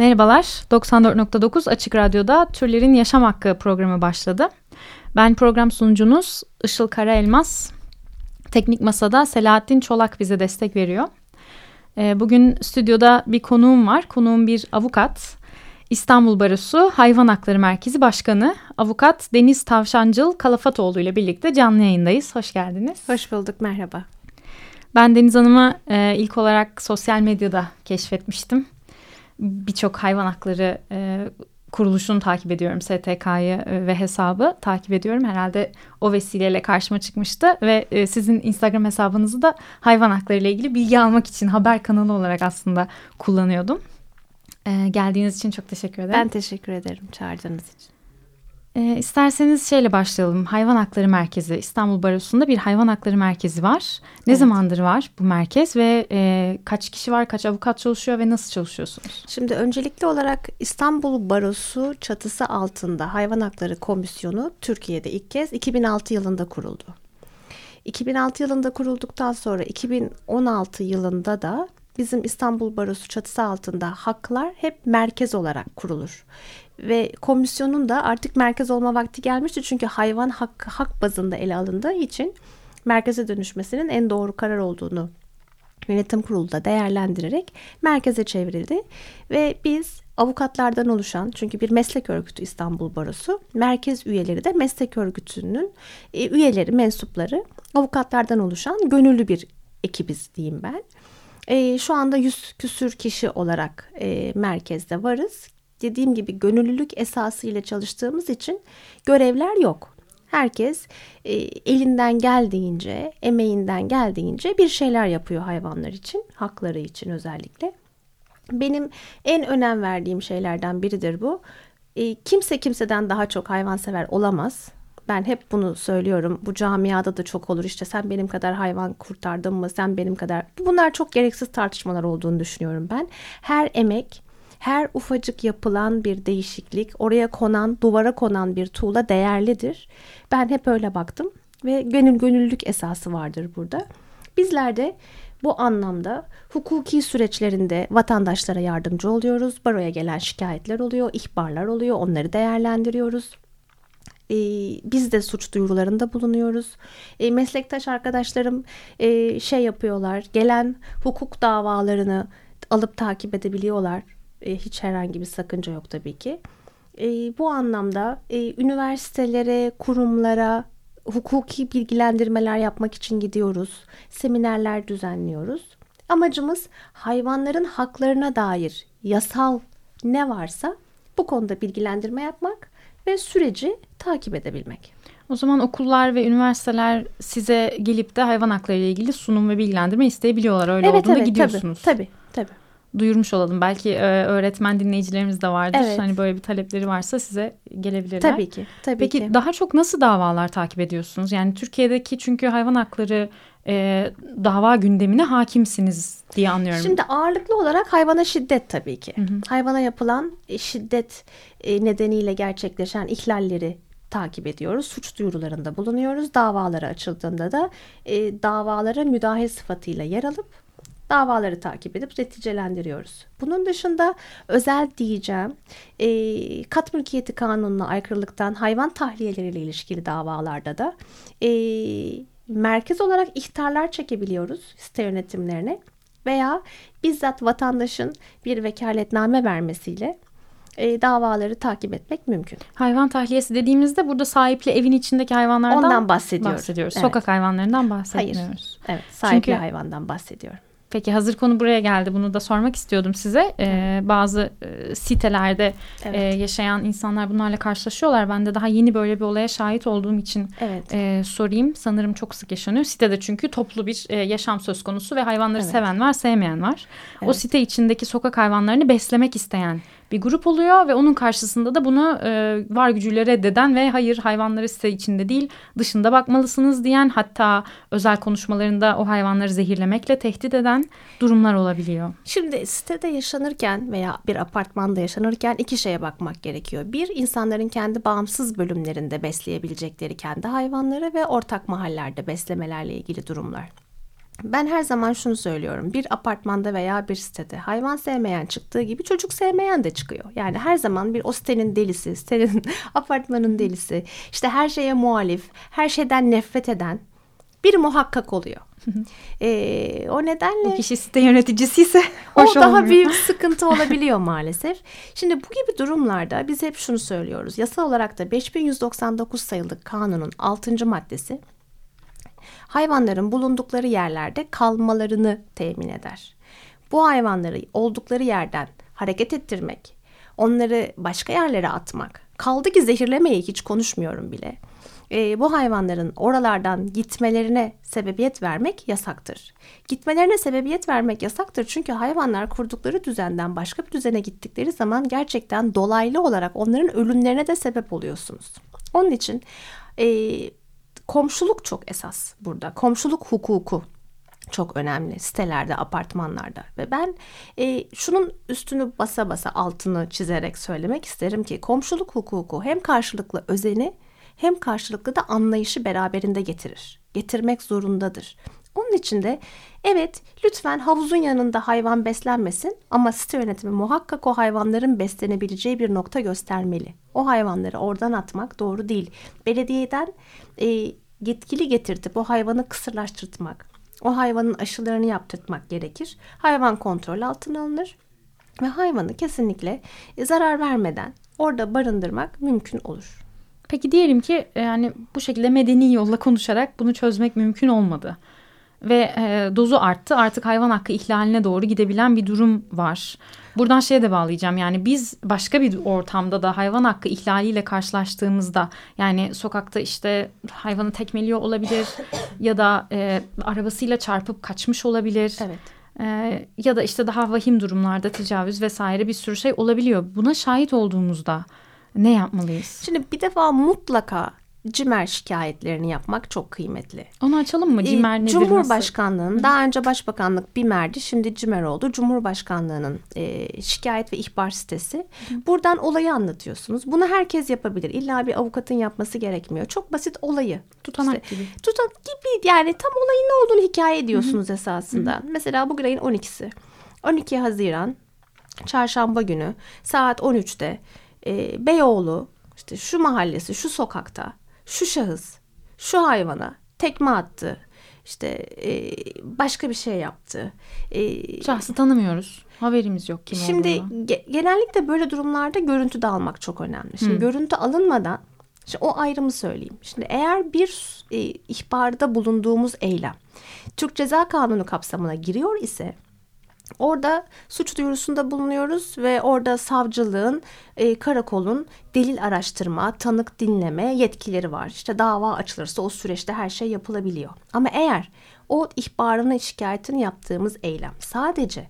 Merhabalar, 94.9 Açık Radyo'da Türlerin Yaşam Hakkı programı başladı. Ben program sunucunuz Işıl Karaelmaz. Teknik Masa'da Selahattin Çolak bize destek veriyor. Ee, Bugün stüdyoda bir konuğum var. Konuğum bir avukat. İstanbul Barosu Hayvan Hakları Merkezi Başkanı Avukat Deniz Tavşancıl Kalafatoğlu ile birlikte canlı yayındayız. Hoş geldiniz. Hoş bulduk, merhaba. Ben Deniz Hanım'ı e, ilk olarak sosyal medyada keşfetmiştim. Birçok hayvan hakları e, kuruluşunu takip ediyorum. STK'yı e, ve hesabı takip ediyorum. Herhalde o vesileyle karşıma çıkmıştı. Ve e, sizin Instagram hesabınızı da hayvan hakları ile ilgili bilgi almak için haber kanalı olarak aslında kullanıyordum. E, geldiğiniz için çok teşekkür ederim. Ben teşekkür ederim çağırdığınız için. E, isterseniz şeyle başlayalım. Hayvan Hakları Merkezi İstanbul Barosu'nda bir hayvan hakları merkezi var. Ne Evet. zamandır var bu merkez ve e, kaç kişi var, kaç avukat çalışıyor ve nasıl çalışıyorsunuz? Şimdi öncelikli olarak İstanbul Barosu çatısı altında Hayvan Hakları Komisyonu Türkiye'de ilk kez 2006 yılında kuruldu. 2006 yılında kurulduktan sonra 2016 yılında da bizim İstanbul Barosu çatısı altında haklar hep merkez olarak kurulur. Ve komisyonun da artık merkez olma vakti gelmişti çünkü hayvan hakkı hak bazında ele alındığı için merkeze dönüşmesinin en doğru karar olduğunu yönetim kurulu da değerlendirerek merkeze çevrildi ve biz avukatlardan oluşan çünkü bir meslek örgütü İstanbul Barosu merkez üyeleri de meslek örgütünün e, üyeleri mensupları avukatlardan oluşan gönüllü bir ekibiz diyeyim ben. E, şu anda 100 küsür kişi olarak e, merkezde varız. Dediğim gibi gönüllülük esası ile çalıştığımız için görevler yok. Herkes e, elinden geldiğince, emeğinden geldiğince bir şeyler yapıyor hayvanlar için, hakları için özellikle. Benim en önem verdiğim şeylerden biridir bu. E, kimse kimseden daha çok hayvansever olamaz. Ben hep bunu söylüyorum. Bu camiada da çok olur. İşte sen benim kadar hayvan kurtardın mı? Sen benim kadar. Bunlar çok gereksiz tartışmalar olduğunu düşünüyorum ben. Her emek, her ufacık yapılan bir değişiklik, oraya konan, duvara konan bir tuğla değerlidir. Ben hep öyle baktım ve gönül gönüllülük esası vardır burada. Bizler de bu anlamda hukuki süreçlerinde vatandaşlara yardımcı oluyoruz. Baroya gelen şikayetler oluyor, ihbarlar oluyor, onları değerlendiriyoruz. Ee, biz de suç duyurularında bulunuyoruz. Ee, meslektaş arkadaşlarım e, şey yapıyorlar, gelen hukuk davalarını alıp takip edebiliyorlar. Ee, hiç herhangi bir sakınca yok tabii ki. Ee, bu anlamda e, üniversitelere, kurumlara hukuki bilgilendirmeler yapmak için gidiyoruz. Seminerler düzenliyoruz. Amacımız hayvanların haklarına dair yasal ne varsa bu konuda bilgilendirme yapmak ve süreci takip edebilmek. O zaman okullar ve üniversiteler size gelip de hayvan hakları ile ilgili sunum ve bilgilendirme isteyebiliyorlar. Öyle olduğunda gidiyorsunuz. Tabii, tabii, tabii. Duyurmuş olalım. Belki e, öğretmen dinleyicilerimiz de vardır. Evet. Hani böyle bir talepleri varsa size gelebilirler. Tabii ki. Tabii Peki ki. daha çok nasıl davalar takip ediyorsunuz? Yani Türkiye'deki çünkü hayvan hakları e, dava gündemine hakimsiniz diye anlıyorum. Şimdi ağırlıklı olarak hayvana şiddet tabii ki. Hayvana yapılan e, şiddet e, nedeniyle gerçekleşen ihlalleri takip ediyoruz. Suç duyurularında bulunuyoruz. Davaları açıldığında da e, davalara müdahil sıfatıyla yer alıp davaları takip edip neticelendiriyoruz. Bunun dışında özel diyeceğim e, kat mülkiyeti kanununa aykırılıktan hayvan tahliyeleriyle ilişkili davalarda da e, merkez olarak ihtarlar çekebiliyoruz site yönetimlerine veya bizzat vatandaşın bir vekaletname vermesiyle e, davaları takip etmek mümkün. Hayvan tahliyesi dediğimizde burada sahipli evin içindeki hayvanlardan Ondan bahsediyoruz. bahsediyoruz. Evet. Sokak hayvanlarından Hayır. bahsetmiyoruz. Evet, sahipli Çünkü- hayvandan bahsediyorum. Peki hazır konu buraya geldi. Bunu da sormak istiyordum size. Ee, bazı e, sitelerde Evet. e, yaşayan insanlar bunlarla karşılaşıyorlar. Ben de daha yeni böyle bir olaya şahit olduğum için Evet. e, sorayım. Sanırım çok sık yaşanıyor. Sitede çünkü toplu bir e, yaşam söz konusu ve hayvanları Evet. seven var, sevmeyen var. O Evet. site içindeki sokak hayvanlarını beslemek isteyen bir grup oluyor ve onun karşısında da bunu e, var gücüyle reddeden ve hayır hayvanları site içinde değil dışında bakmalısınız diyen hatta özel konuşmalarında o hayvanları zehirlemekle tehdit eden durumlar olabiliyor. Şimdi sitede yaşanırken veya bir apartmanda yaşanırken iki şeye bakmak gerekiyor. Bir, insanların kendi bağımsız bölümlerinde besleyebilecekleri kendi hayvanları ve ortak mahallelerde beslemelerle ilgili durumlar. Ben her zaman şunu söylüyorum. Bir apartmanda veya bir sitede hayvan sevmeyen çıktığı gibi çocuk sevmeyen de çıkıyor. Yani her zaman bir o sitenin delisi, sitenin apartmanın delisi, işte her şeye muhalif, her şeyden nefret eden bir muhakkak oluyor. Ee, o nedenle O kişi site yöneticisi ise o hoş daha olmuyor. büyük sıkıntı olabiliyor maalesef. Şimdi bu gibi durumlarda biz hep şunu söylüyoruz. Yasa olarak da 5199 sayılı kanunun 6. maddesi hayvanların bulundukları yerlerde kalmalarını temin eder. Bu hayvanları oldukları yerden hareket ettirmek, onları başka yerlere atmak, kaldı ki zehirlemeyi hiç konuşmuyorum bile. Ee, bu hayvanların oralardan gitmelerine sebebiyet vermek yasaktır. Gitmelerine sebebiyet vermek yasaktır çünkü hayvanlar kurdukları düzenden başka bir düzene gittikleri zaman gerçekten dolaylı olarak onların ölümlerine de sebep oluyorsunuz. Onun için e, komşuluk çok esas burada. Komşuluk hukuku çok önemli sitelerde, apartmanlarda ve ben e, şunun üstünü basa basa altını çizerek söylemek isterim ki komşuluk hukuku hem karşılıklı özeni hem karşılıklı da anlayışı beraberinde getirir. Getirmek zorundadır. Onun için de evet lütfen havuzun yanında hayvan beslenmesin ama site yönetimi muhakkak o hayvanların beslenebileceği bir nokta göstermeli. O hayvanları oradan atmak doğru değil. Belediyeden e, yetkili getirtip o hayvanı kısırlaştırtmak, o hayvanın aşılarını yaptırtmak gerekir. Hayvan kontrol altına alınır ve hayvanı kesinlikle e, zarar vermeden orada barındırmak mümkün olur. Peki diyelim ki e, yani bu şekilde medeni yolla konuşarak bunu çözmek mümkün olmadı. Ve e, dozu arttı artık hayvan hakkı ihlaline doğru gidebilen bir durum var. Buradan şeye de bağlayacağım yani biz başka bir ortamda da hayvan hakkı ihlaliyle karşılaştığımızda yani sokakta işte hayvanı tekmeliyor olabilir ya da e, arabasıyla çarpıp kaçmış olabilir. Evet. E, ya da işte daha vahim durumlarda tecavüz vesaire bir sürü şey olabiliyor. Buna şahit olduğumuzda ne yapmalıyız? Şimdi bir defa mutlaka cimer şikayetlerini yapmak çok kıymetli. Onu açalım mı? Cimer nedir? Cumhurbaşkanlığının daha önce başbakanlık BİMER'di şimdi CİMER oldu. Cumhurbaşkanlığının e, şikayet ve ihbar sitesi. Buradan olayı anlatıyorsunuz. Bunu herkes yapabilir. İlla bir avukatın yapması gerekmiyor. Çok basit olayı. Tutanak İşte, gibi. Tutanak gibi yani tam olayın ne olduğunu hikaye ediyorsunuz esasında. Mesela bugün ayın 12'si. 12 Haziran çarşamba günü saat 13'te e, Beyoğlu işte şu mahallesi şu sokakta şu şahıs şu hayvana tekme attı. İşte e, başka bir şey yaptı. E, Şahsı tanımıyoruz. Haberimiz yok kim Şimdi ge- genellikle böyle durumlarda görüntü de almak çok önemli. Şimdi Hı. görüntü alınmadan şimdi o ayrımı söyleyeyim. Şimdi eğer bir e, ihbarda bulunduğumuz eylem Türk Ceza Kanunu kapsamına giriyor ise Orada suç duyurusunda bulunuyoruz ve orada savcılığın, e, karakolun delil araştırma, tanık dinleme yetkileri var. İşte dava açılırsa o süreçte her şey yapılabiliyor. Ama eğer o ihbarını, şikayetini yaptığımız eylem sadece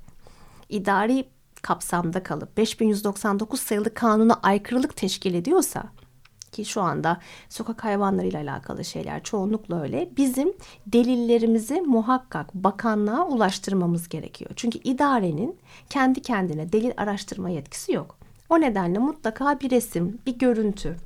idari kapsamda kalıp 5199 sayılı kanuna aykırılık teşkil ediyorsa ki şu anda sokak hayvanlarıyla alakalı şeyler çoğunlukla öyle. Bizim delillerimizi muhakkak bakanlığa ulaştırmamız gerekiyor. Çünkü idarenin kendi kendine delil araştırma yetkisi yok. O nedenle mutlaka bir resim, bir görüntü,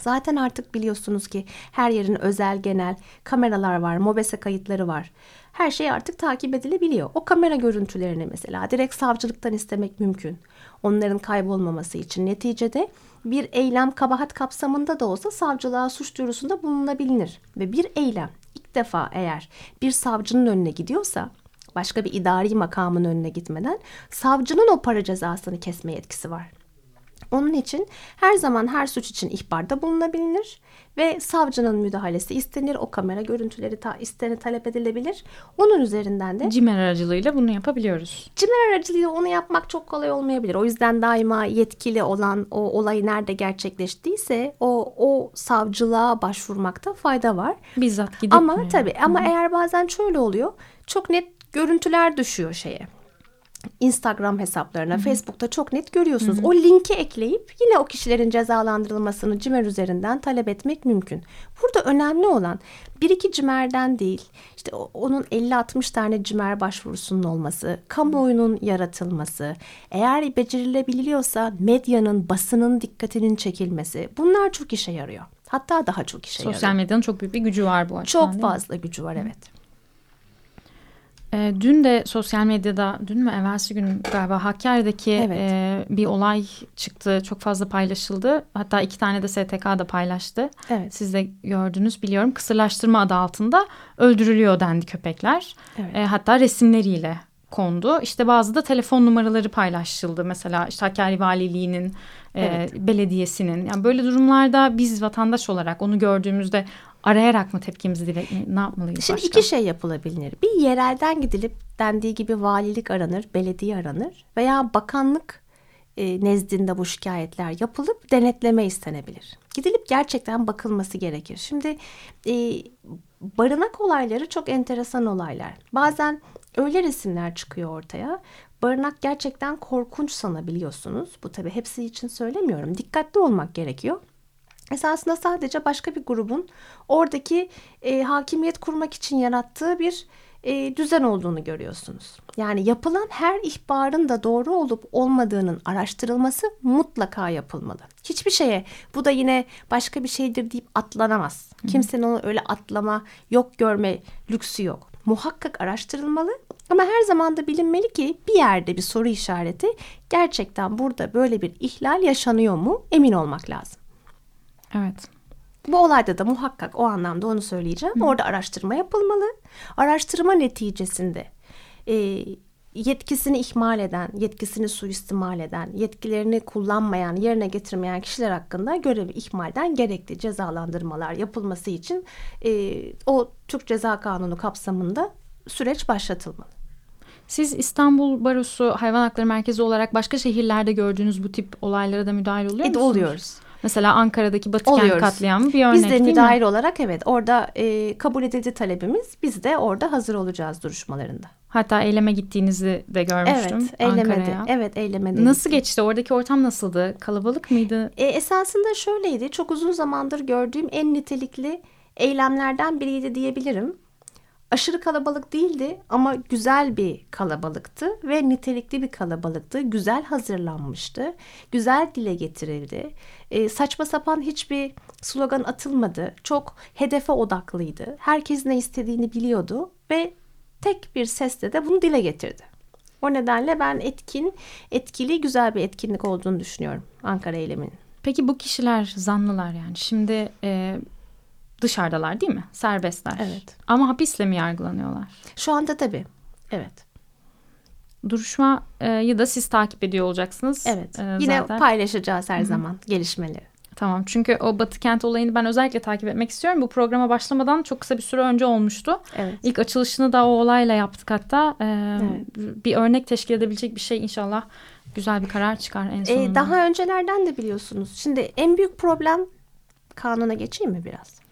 Zaten artık biliyorsunuz ki her yerin özel genel kameralar var, mobese kayıtları var. Her şey artık takip edilebiliyor. O kamera görüntülerini mesela direkt savcılıktan istemek mümkün. Onların kaybolmaması için neticede bir eylem kabahat kapsamında da olsa savcılığa suç duyurusunda bulunabilir. Ve bir eylem ilk defa eğer bir savcının önüne gidiyorsa başka bir idari makamın önüne gitmeden savcının o para cezasını kesme yetkisi var. Onun için her zaman her suç için ihbarda bulunabilir ve savcının müdahalesi istenir. O kamera görüntüleri ta, isteni talep edilebilir. Onun üzerinden de Cimer aracılığıyla bunu yapabiliyoruz. cimer aracılığıyla onu yapmak çok kolay olmayabilir. O yüzden daima yetkili olan o olay nerede gerçekleştiyse o o savcılığa başvurmakta fayda var. Bizzat gidip Ama mi? tabii ama eğer bazen şöyle oluyor. Çok net görüntüler düşüyor şeye. Instagram hesaplarına, Facebook'ta çok net görüyorsunuz. O linki ekleyip yine o kişilerin cezalandırılmasını CİMER üzerinden talep etmek mümkün. Burada önemli olan bir iki CİMER'den değil, işte onun 50-60 tane CİMER başvurusunun olması, kamuoyunun yaratılması, eğer becerilebiliyorsa medyanın, basının dikkatinin çekilmesi bunlar çok işe yarıyor. Hatta daha çok işe yarıyor. Sosyal medyanın çok büyük bir gücü var bu açıdan. Çok fazla gücü var evet. Ee, dün de sosyal medyada, dün mü evvelsi gün galiba Hakkari'deki Evet. e, bir olay çıktı. Çok fazla paylaşıldı. Hatta iki tane de STK da paylaştı. Evet. Siz de gördünüz biliyorum. Kısırlaştırma adı altında öldürülüyor dendi köpekler. Evet. E, hatta resimleriyle kondu. İşte bazı da telefon numaraları paylaşıldı. Mesela işte Hakkari Valiliği'nin, e, Evet. belediyesinin. Yani böyle durumlarda biz vatandaş olarak onu gördüğümüzde arayarak mı tepkimizi dile ne yapmalıyız Şimdi başka? iki şey yapılabilir. Bir yerelden gidilip dendiği gibi valilik aranır, belediye aranır veya bakanlık e, nezdinde bu şikayetler yapılıp denetleme istenebilir. Gidilip gerçekten bakılması gerekir. Şimdi e, barınak olayları çok enteresan olaylar. Bazen öyle resimler çıkıyor ortaya. Barınak gerçekten korkunç sanabiliyorsunuz. Bu tabii hepsi için söylemiyorum. Dikkatli olmak gerekiyor. Esasında sadece başka bir grubun oradaki e, hakimiyet kurmak için yarattığı bir e, düzen olduğunu görüyorsunuz. Yani yapılan her ihbarın da doğru olup olmadığının araştırılması mutlaka yapılmalı. Hiçbir şeye bu da yine başka bir şeydir deyip atlanamaz. Kimsenin onu öyle atlama, yok görme lüksü yok. Muhakkak araştırılmalı ama her zaman da bilinmeli ki bir yerde bir soru işareti gerçekten burada böyle bir ihlal yaşanıyor mu emin olmak lazım. Evet. Bu olayda da muhakkak o anlamda onu söyleyeceğim. Orada araştırma yapılmalı. Araştırma neticesinde e, yetkisini ihmal eden, yetkisini suistimal eden, yetkilerini kullanmayan, yerine getirmeyen kişiler hakkında görevi ihmalden gerekli cezalandırmalar yapılması için e, o Türk Ceza Kanunu kapsamında süreç başlatılmalı. Siz İstanbul Barosu Hayvan Hakları Merkezi olarak başka şehirlerde gördüğünüz bu tip olaylara da müdahil oluyor E, musunuz? oluyoruz. Mesela Ankara'daki Batıkent Oluyoruz. katliamı bir örnek Biz de mi? müdahil olarak evet orada e, kabul edildi talebimiz. Biz de orada hazır olacağız duruşmalarında. Hatta eyleme gittiğinizi de görmüştüm Evet. Ankara'ya. Evet, eylemedi. Nasıl geçti? Oradaki ortam nasıldı? Kalabalık mıydı? E, esasında şöyleydi. Çok uzun zamandır gördüğüm en nitelikli eylemlerden biriydi diyebilirim. Aşırı kalabalık değildi ama güzel bir kalabalıktı ve nitelikli bir kalabalıktı. Güzel hazırlanmıştı. Güzel dile getirildi. E, saçma sapan hiçbir slogan atılmadı. Çok hedefe odaklıydı. Herkes ne istediğini biliyordu ve tek bir sesle de bunu dile getirdi. O nedenle ben etkin, etkili, güzel bir etkinlik olduğunu düşünüyorum Ankara eyleminin. Peki bu kişiler zanlılar yani. Şimdi e, dışarıdalar değil mi? Serbestler. Evet. Ama hapisle mi yargılanıyorlar? Şu anda tabii. Evet. Duruşmayı da siz takip ediyor olacaksınız. Evet. E, Yine zaten. paylaşacağız her zaman gelişmeleri. Tamam çünkü o Batı kent olayını ben özellikle takip etmek istiyorum. Bu programa başlamadan çok kısa bir süre önce olmuştu. Evet. İlk açılışını da o olayla yaptık hatta. E, Evet. Bir örnek teşkil edebilecek bir şey inşallah güzel bir karar çıkar en sonunda. Ee, daha öncelerden de biliyorsunuz. Şimdi en büyük problem kanuna geçeyim mi biraz?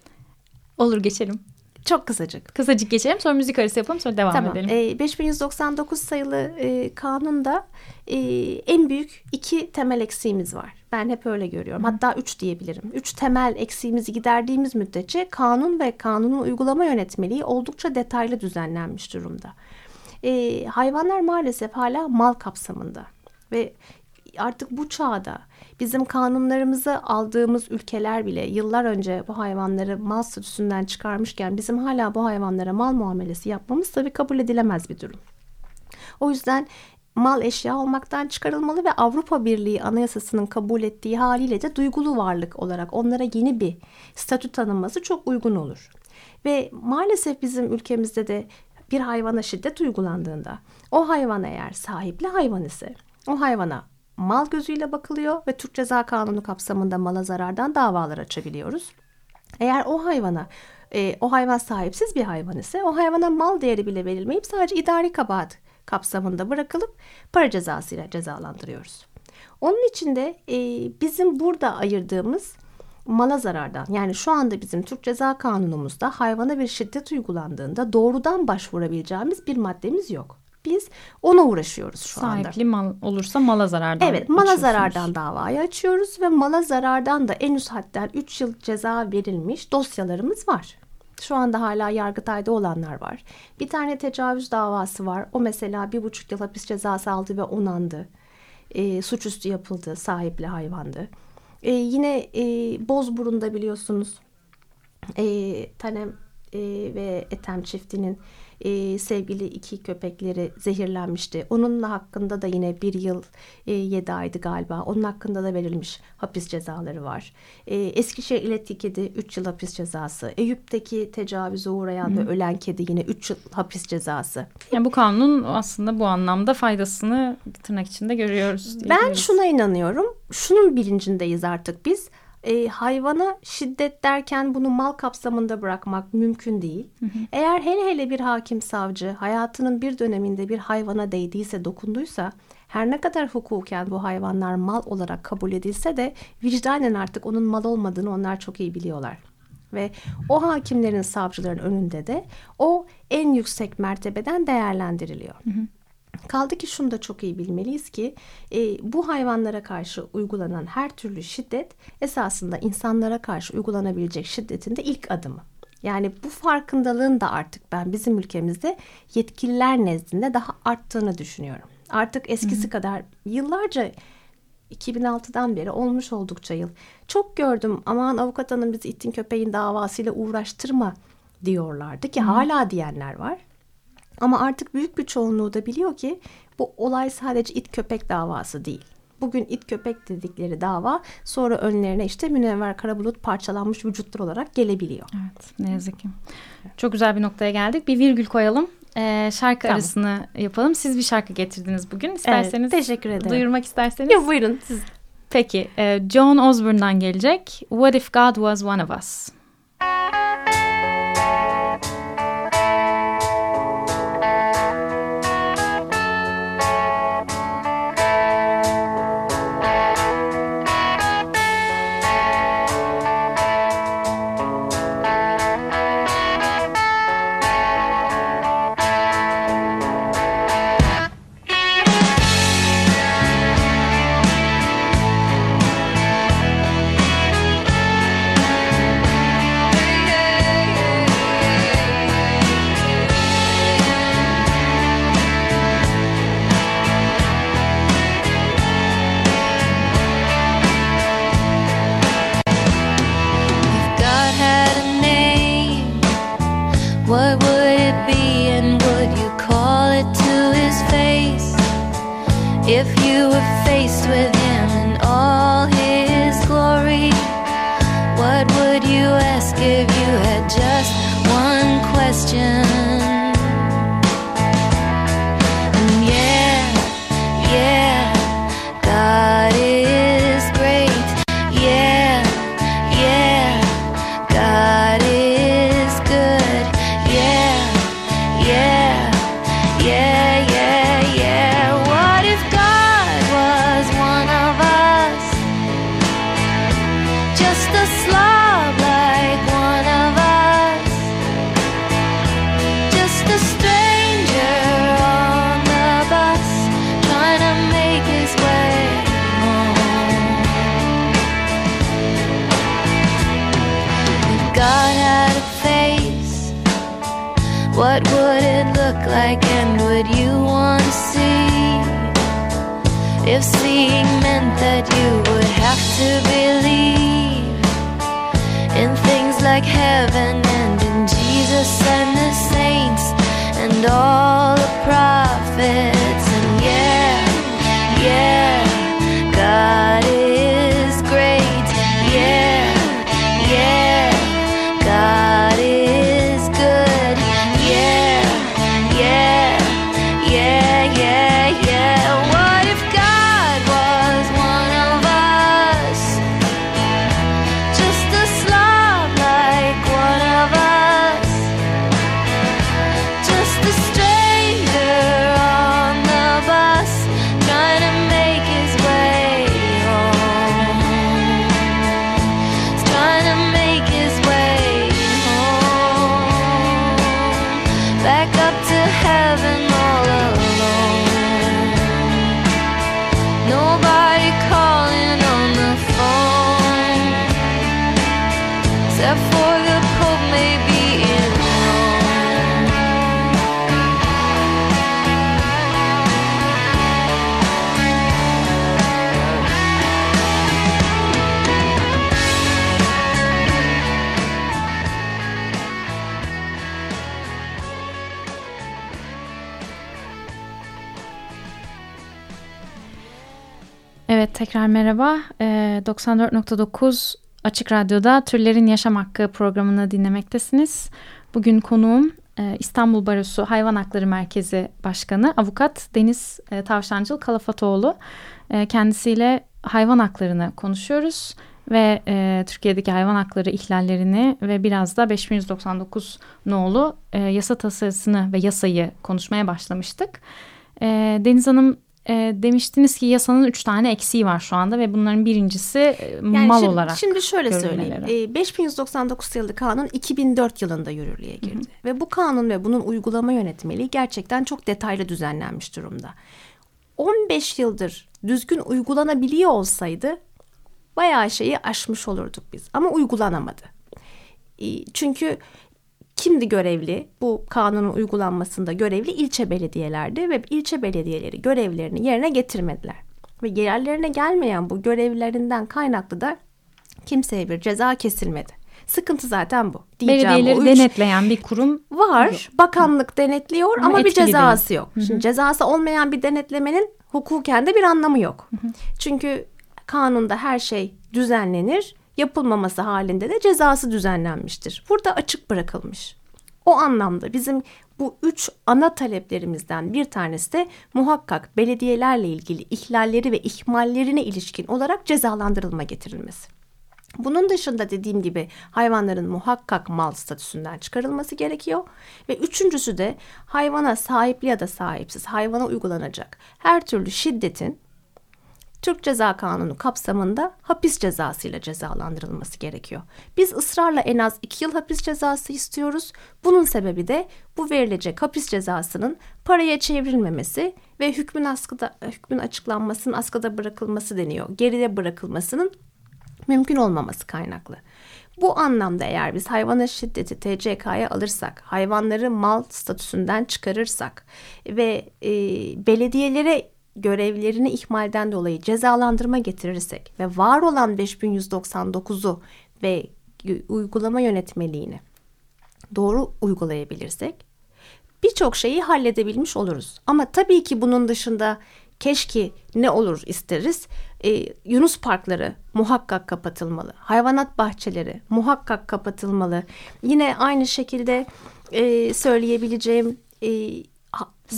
Olur geçelim. Çok kısacık. Kısacık geçelim sonra müzik arası yapalım sonra devam Tamam. edelim. Ee, 5199 sayılı e, kanunda e, en büyük iki temel eksiğimiz var. Ben hep öyle görüyorum. Hatta üç diyebilirim. Üç temel eksiğimizi giderdiğimiz müddetçe kanun ve kanunun uygulama yönetmeliği oldukça detaylı düzenlenmiş durumda. Ee, hayvanlar maalesef hala mal kapsamında ve artık bu çağda bizim kanunlarımızı aldığımız ülkeler bile yıllar önce bu hayvanları mal statüsünden çıkarmışken bizim hala bu hayvanlara mal muamelesi yapmamız tabii kabul edilemez bir durum. O yüzden mal eşya olmaktan çıkarılmalı ve Avrupa Birliği Anayasası'nın kabul ettiği haliyle de duygulu varlık olarak onlara yeni bir statü tanınması çok uygun olur. Ve maalesef bizim ülkemizde de bir hayvana şiddet uygulandığında o hayvan eğer sahipli hayvan ise o hayvana mal gözüyle bakılıyor ve Türk Ceza Kanunu kapsamında mala zarardan davalar açabiliyoruz. Eğer o hayvana e, o hayvan sahipsiz bir hayvan ise o hayvana mal değeri bile verilmeyip sadece idari kabahat kapsamında bırakılıp para cezasıyla cezalandırıyoruz. Onun için de e, bizim burada ayırdığımız mala zarardan yani şu anda bizim Türk Ceza Kanunumuzda hayvana bir şiddet uygulandığında doğrudan başvurabileceğimiz bir maddemiz yok. Biz ona uğraşıyoruz şu anda. Sahipli mal olursa mala zarardan Evet mala zarardan davayı açıyoruz ve mala zarardan da en üst hadden 3 yıl ceza verilmiş dosyalarımız var. Şu anda hala Yargıtay'da olanlar var. Bir tane tecavüz davası var. O mesela bir buçuk yıl hapis cezası aldı ve onandı. E, suçüstü yapıldı, sahipli hayvandı. E, yine e, Bozburun'da biliyorsunuz e, Tanem e, ve Etem çiftinin e, sevgili iki köpekleri zehirlenmişti. Onun hakkında da yine bir yıl e, yedi aydı galiba. Onun hakkında da verilmiş hapis cezaları var. E, Eskişehir İletki Kedi 3 yıl hapis cezası. Eyüp'teki tecavüze uğrayan ve ölen kedi yine 3 yıl hapis cezası. Yani bu kanun aslında bu anlamda faydasını tırnak içinde görüyoruz. Ben şuna inanıyorum. Şunun bilincindeyiz artık biz. E, hayvana şiddet derken bunu mal kapsamında bırakmak mümkün değil. Eğer hele hele bir hakim savcı hayatının bir döneminde bir hayvana değdiyse, dokunduysa her ne kadar hukuken bu hayvanlar mal olarak kabul edilse de vicdanen artık onun mal olmadığını onlar çok iyi biliyorlar. Ve o hakimlerin, savcıların önünde de o en yüksek mertebeden değerlendiriliyor. Kaldı ki şunu da çok iyi bilmeliyiz ki e, bu hayvanlara karşı uygulanan her türlü şiddet esasında insanlara karşı uygulanabilecek şiddetin de ilk adımı. Yani bu farkındalığın da artık ben bizim ülkemizde yetkililer nezdinde daha arttığını düşünüyorum. Artık eskisi kadar yıllarca 2006'dan beri olmuş oldukça yıl. Çok gördüm aman avukat hanım bizi itin köpeğin davasıyla uğraştırma diyorlardı ki hala diyenler var. Ama artık büyük bir çoğunluğu da biliyor ki bu olay sadece it köpek davası değil. Bugün it köpek dedikleri dava sonra önlerine işte münevver kara bulut parçalanmış vücutlar olarak gelebiliyor. Evet ne yazık ki. Çok güzel bir noktaya geldik. Bir virgül koyalım. Ee, şarkı Tamam. arasını yapalım. Siz bir şarkı getirdiniz bugün. İsterseniz teşekkür ederim. duyurmak isterseniz. Ya buyurun siz. Peki. e, John Osborne'dan gelecek. What if God was one of us? If And. Tekrar merhaba. Ee, 94.9 Açık Radyo'da Türlerin Yaşam Hakkı programını dinlemektesiniz. Bugün konuğum e, İstanbul Barosu Hayvan Hakları Merkezi Başkanı Avukat Deniz e, Tavşancıl Kalafatoğlu. E, kendisiyle hayvan haklarını konuşuyoruz ve e, Türkiye'deki hayvan hakları ihlallerini ve biraz da 5199 nolu e, yasa tasarısını ve yasayı konuşmaya başlamıştık. Deniz Hanım e, demiştiniz ki yasanın üç tane eksiği var şu anda ve bunların birincisi e, Yani mal şimdi, olarak. Şimdi şöyle söyleyeyim. görünmeleri. E, 5199 sayılı kanun 2004 yılında yürürlüğe girdi. Ve bu kanun ve bunun uygulama yönetmeliği gerçekten çok detaylı düzenlenmiş durumda. 15 yıldır düzgün uygulanabiliyor olsaydı bayağı şeyi aşmış olurduk biz. Ama uygulanamadı. E, çünkü kimdi görevli? Bu kanunun uygulanmasında görevli ilçe belediyelerdi ve ilçe belediyeleri görevlerini yerine getirmediler. Ve yerlerine gelmeyen bu görevlerinden kaynaklı da kimseye bir ceza kesilmedi. Sıkıntı zaten bu. Diyeceğim Belediyeleri o üç- denetleyen bir kurum Var. Bakanlık denetliyor Ama ama, bir cezası yok. Şimdi cezası olmayan bir denetlemenin hukuken de bir anlamı yok. Çünkü kanunda her şey düzenlenir. Yapılmaması halinde de cezası düzenlenmiştir. Burada açık bırakılmış. O anlamda bizim bu üç ana taleplerimizden bir tanesi de muhakkak belediyelerle ilgili ihlalleri ve ihmallerine ilişkin olarak cezalandırılma getirilmesi. Bunun dışında dediğim gibi hayvanların muhakkak mal statüsünden çıkarılması gerekiyor. Ve üçüncüsü de hayvana sahipli ya da sahipsiz hayvana uygulanacak her türlü şiddetin Türk Ceza Kanunu kapsamında hapis cezasıyla cezalandırılması gerekiyor. Biz ısrarla en az 2 yıl hapis cezası istiyoruz. Bunun sebebi de bu verilecek hapis cezasının paraya çevrilmemesi ve hükmün askıda hükmün açıklanmasının askıda bırakılması deniyor. Geride bırakılmasının mümkün olmaması kaynaklı. Bu anlamda eğer biz hayvana şiddeti TCK'ya alırsak, hayvanları mal statüsünden çıkarırsak ve e, belediyelere görevlerini ihmalden dolayı cezalandırma getirirsek ve var olan 5199'u ve uygulama yönetmeliğini doğru uygulayabilirsek birçok şeyi halledebilmiş oluruz. Ama tabii ki bunun dışında keşke ne olur isteriz. Ee, Yunus parkları muhakkak kapatılmalı. Hayvanat bahçeleri muhakkak kapatılmalı. Yine aynı şekilde e, söyleyebileceğim e,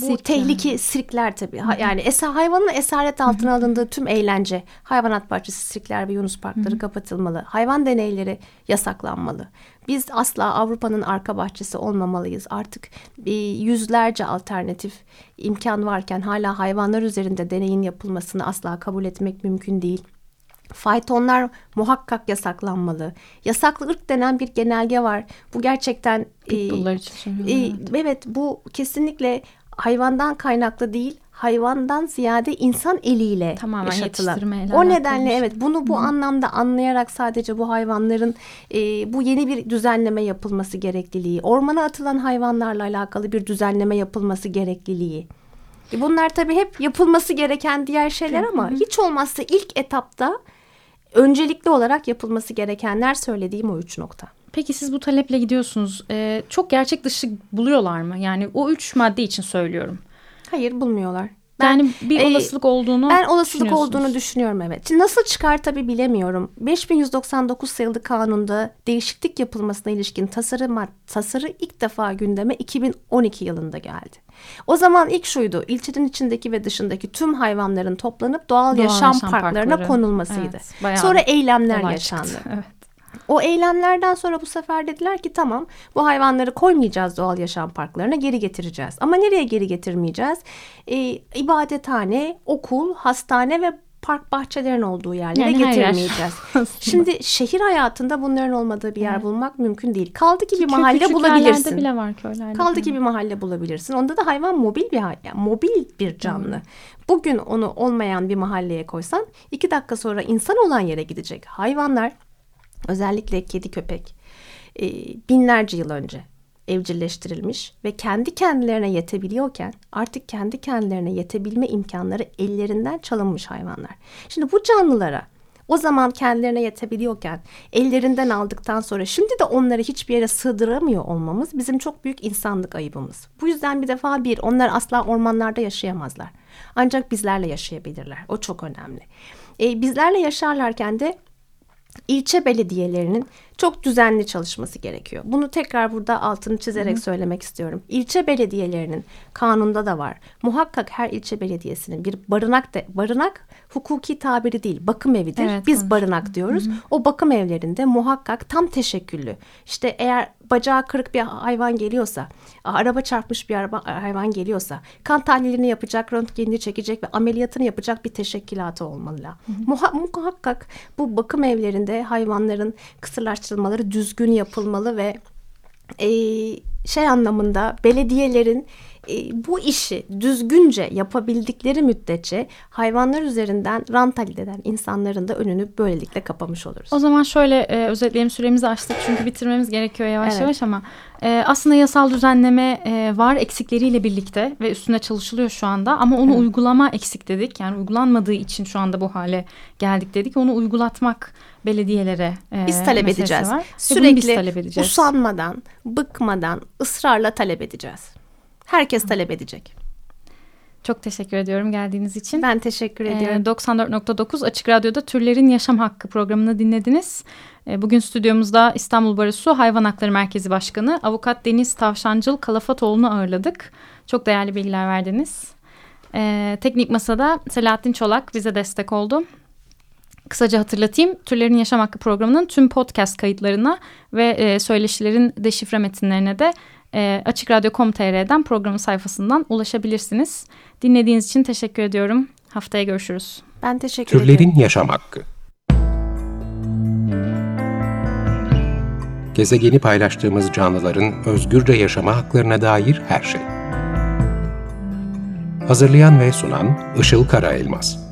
bu tehlike sirkler tabii. Ha- yani esa hayvanın esaret altına alındığı tüm eğlence, hayvanat bahçesi, sirkler ve Yunus parkları kapatılmalı. Hayvan deneyleri yasaklanmalı. Biz asla Avrupa'nın arka bahçesi olmamalıyız. Artık e, yüzlerce alternatif imkan varken hala hayvanlar üzerinde deneyin yapılmasını asla kabul etmek mümkün değil. Faytonlar muhakkak yasaklanmalı. Yasaklı ırk denen bir genelge var. Bu gerçekten e, için e, evet bu kesinlikle hayvandan kaynaklı değil hayvandan ziyade insan eliyle Tamamen yaşatılan. O nedenle şey. evet bunu bu anlamda anlayarak sadece bu hayvanların e, bu yeni bir düzenleme yapılması gerekliliği, ormana atılan hayvanlarla alakalı bir düzenleme yapılması gerekliliği. E, Bunlar tabii hep yapılması gereken diğer şeyler ama hiç olmazsa ilk etapta öncelikli olarak yapılması gerekenler söylediğim o üç nokta. Peki siz bu taleple gidiyorsunuz. Ee, çok gerçek dışı buluyorlar mı? Yani o üç madde için söylüyorum. Hayır bulmuyorlar. yani bir e, olasılık olduğunu Ben olasılık olduğunu düşünüyorum evet. Şimdi nasıl çıkar tabii bilemiyorum. 5199 sayılı kanunda değişiklik yapılmasına ilişkin tasarı, tasarı ilk defa gündeme 2012 yılında geldi. O zaman ilk şuydu. ilçenin içindeki ve dışındaki tüm hayvanların toplanıp doğal, Doğal yaşam, yaşam parklarına parkları. konulmasıydı. Evet, Sonra eylemler yaşandı. çıktı. Evet. O eylemlerden sonra bu sefer dediler ki tamam bu hayvanları koymayacağız doğal yaşam parklarına geri getireceğiz. Ama nereye geri getirmeyeceğiz? Ee, ibadethane, okul, hastane ve park bahçelerin olduğu yerlere Yani getirmeyeceğiz. Şimdi şehir hayatında bunların olmadığı bir yer bulmak mümkün değil. Kaldı ki bir mahalle küçük bulabilirsin. bile var köylerde. Kaldı ki bir mahalle bulabilirsin. Onda da hayvan mobil bir yani mobil bir canlı. Bugün onu olmayan bir mahalleye koysan iki dakika sonra insan olan yere gidecek. Hayvanlar özellikle kedi köpek e, binlerce yıl önce evcilleştirilmiş ve kendi kendilerine yetebiliyorken artık kendi kendilerine yetebilme imkanları ellerinden çalınmış hayvanlar. Şimdi bu canlılara o zaman kendilerine yetebiliyorken ellerinden aldıktan sonra şimdi de onları hiçbir yere sığdıramıyor olmamız bizim çok büyük insanlık ayıbımız. Bu yüzden bir defa bir onlar asla ormanlarda yaşayamazlar. Ancak bizlerle yaşayabilirler. O çok önemli. E, bizlerle yaşarlarken de ilçe belediyelerinin çok düzenli çalışması gerekiyor. Bunu tekrar burada altını çizerek Hı. söylemek istiyorum. İlçe belediyelerinin kanunda da var. Muhakkak her ilçe belediyesinin bir barınak de barınak hukuki tabiri değil, bakım evidir. Evet, Biz barınak diyoruz. Hı. O bakım evlerinde muhakkak tam teşekküllü. İşte eğer bacağı kırık bir hayvan geliyorsa, araba çarpmış bir araba, hayvan geliyorsa, kan tahlilini yapacak, röntgenini çekecek ve ameliyatını yapacak bir teşekkülatı olmalı. Muha muhakkak bu bakım evlerinde hayvanların kısırlaştırılmaları düzgün yapılmalı ve e, şey anlamında belediyelerin e, bu işi düzgünce yapabildikleri müddetçe hayvanlar üzerinden rant elde eden insanların da önünü böylelikle kapamış oluruz. O zaman şöyle e, özetleyelim süremizi açtık çünkü bitirmemiz gerekiyor yavaş evet. yavaş ama e, aslında yasal düzenleme e, var eksikleriyle birlikte ve üstünde çalışılıyor şu anda ama onu evet. uygulama eksik dedik yani uygulanmadığı için şu anda bu hale geldik dedik onu uygulatmak belediyelere e, biz talep edeceğiz. Var. Sürekli biz talep edeceğiz. usanmadan, bıkmadan, ısrarla talep edeceğiz. Herkes talep edecek. Çok teşekkür ediyorum geldiğiniz için. Ben teşekkür ediyorum. Ee, 94.9 Açık Radyo'da Türlerin Yaşam Hakkı programını dinlediniz. Ee, bugün stüdyomuzda İstanbul Barosu Hayvan Hakları Merkezi Başkanı Avukat Deniz Tavşancıl Kalafatoğlu'nu ağırladık. Çok değerli bilgiler verdiniz. Ee, teknik Masa'da Selahattin Çolak bize destek oldu. Kısaca hatırlatayım, Türlerin Yaşam Hakkı programının tüm podcast kayıtlarına ve e, söyleşilerin deşifre metinlerine de e, açıkradyo.com.tr'den programın sayfasından ulaşabilirsiniz. Dinlediğiniz için teşekkür ediyorum. Haftaya görüşürüz. Ben teşekkür Türlerin ederim. Türlerin Yaşam Hakkı Gezegeni paylaştığımız canlıların özgürce yaşama haklarına dair her şey. Hazırlayan ve sunan Işıl Karaelmaz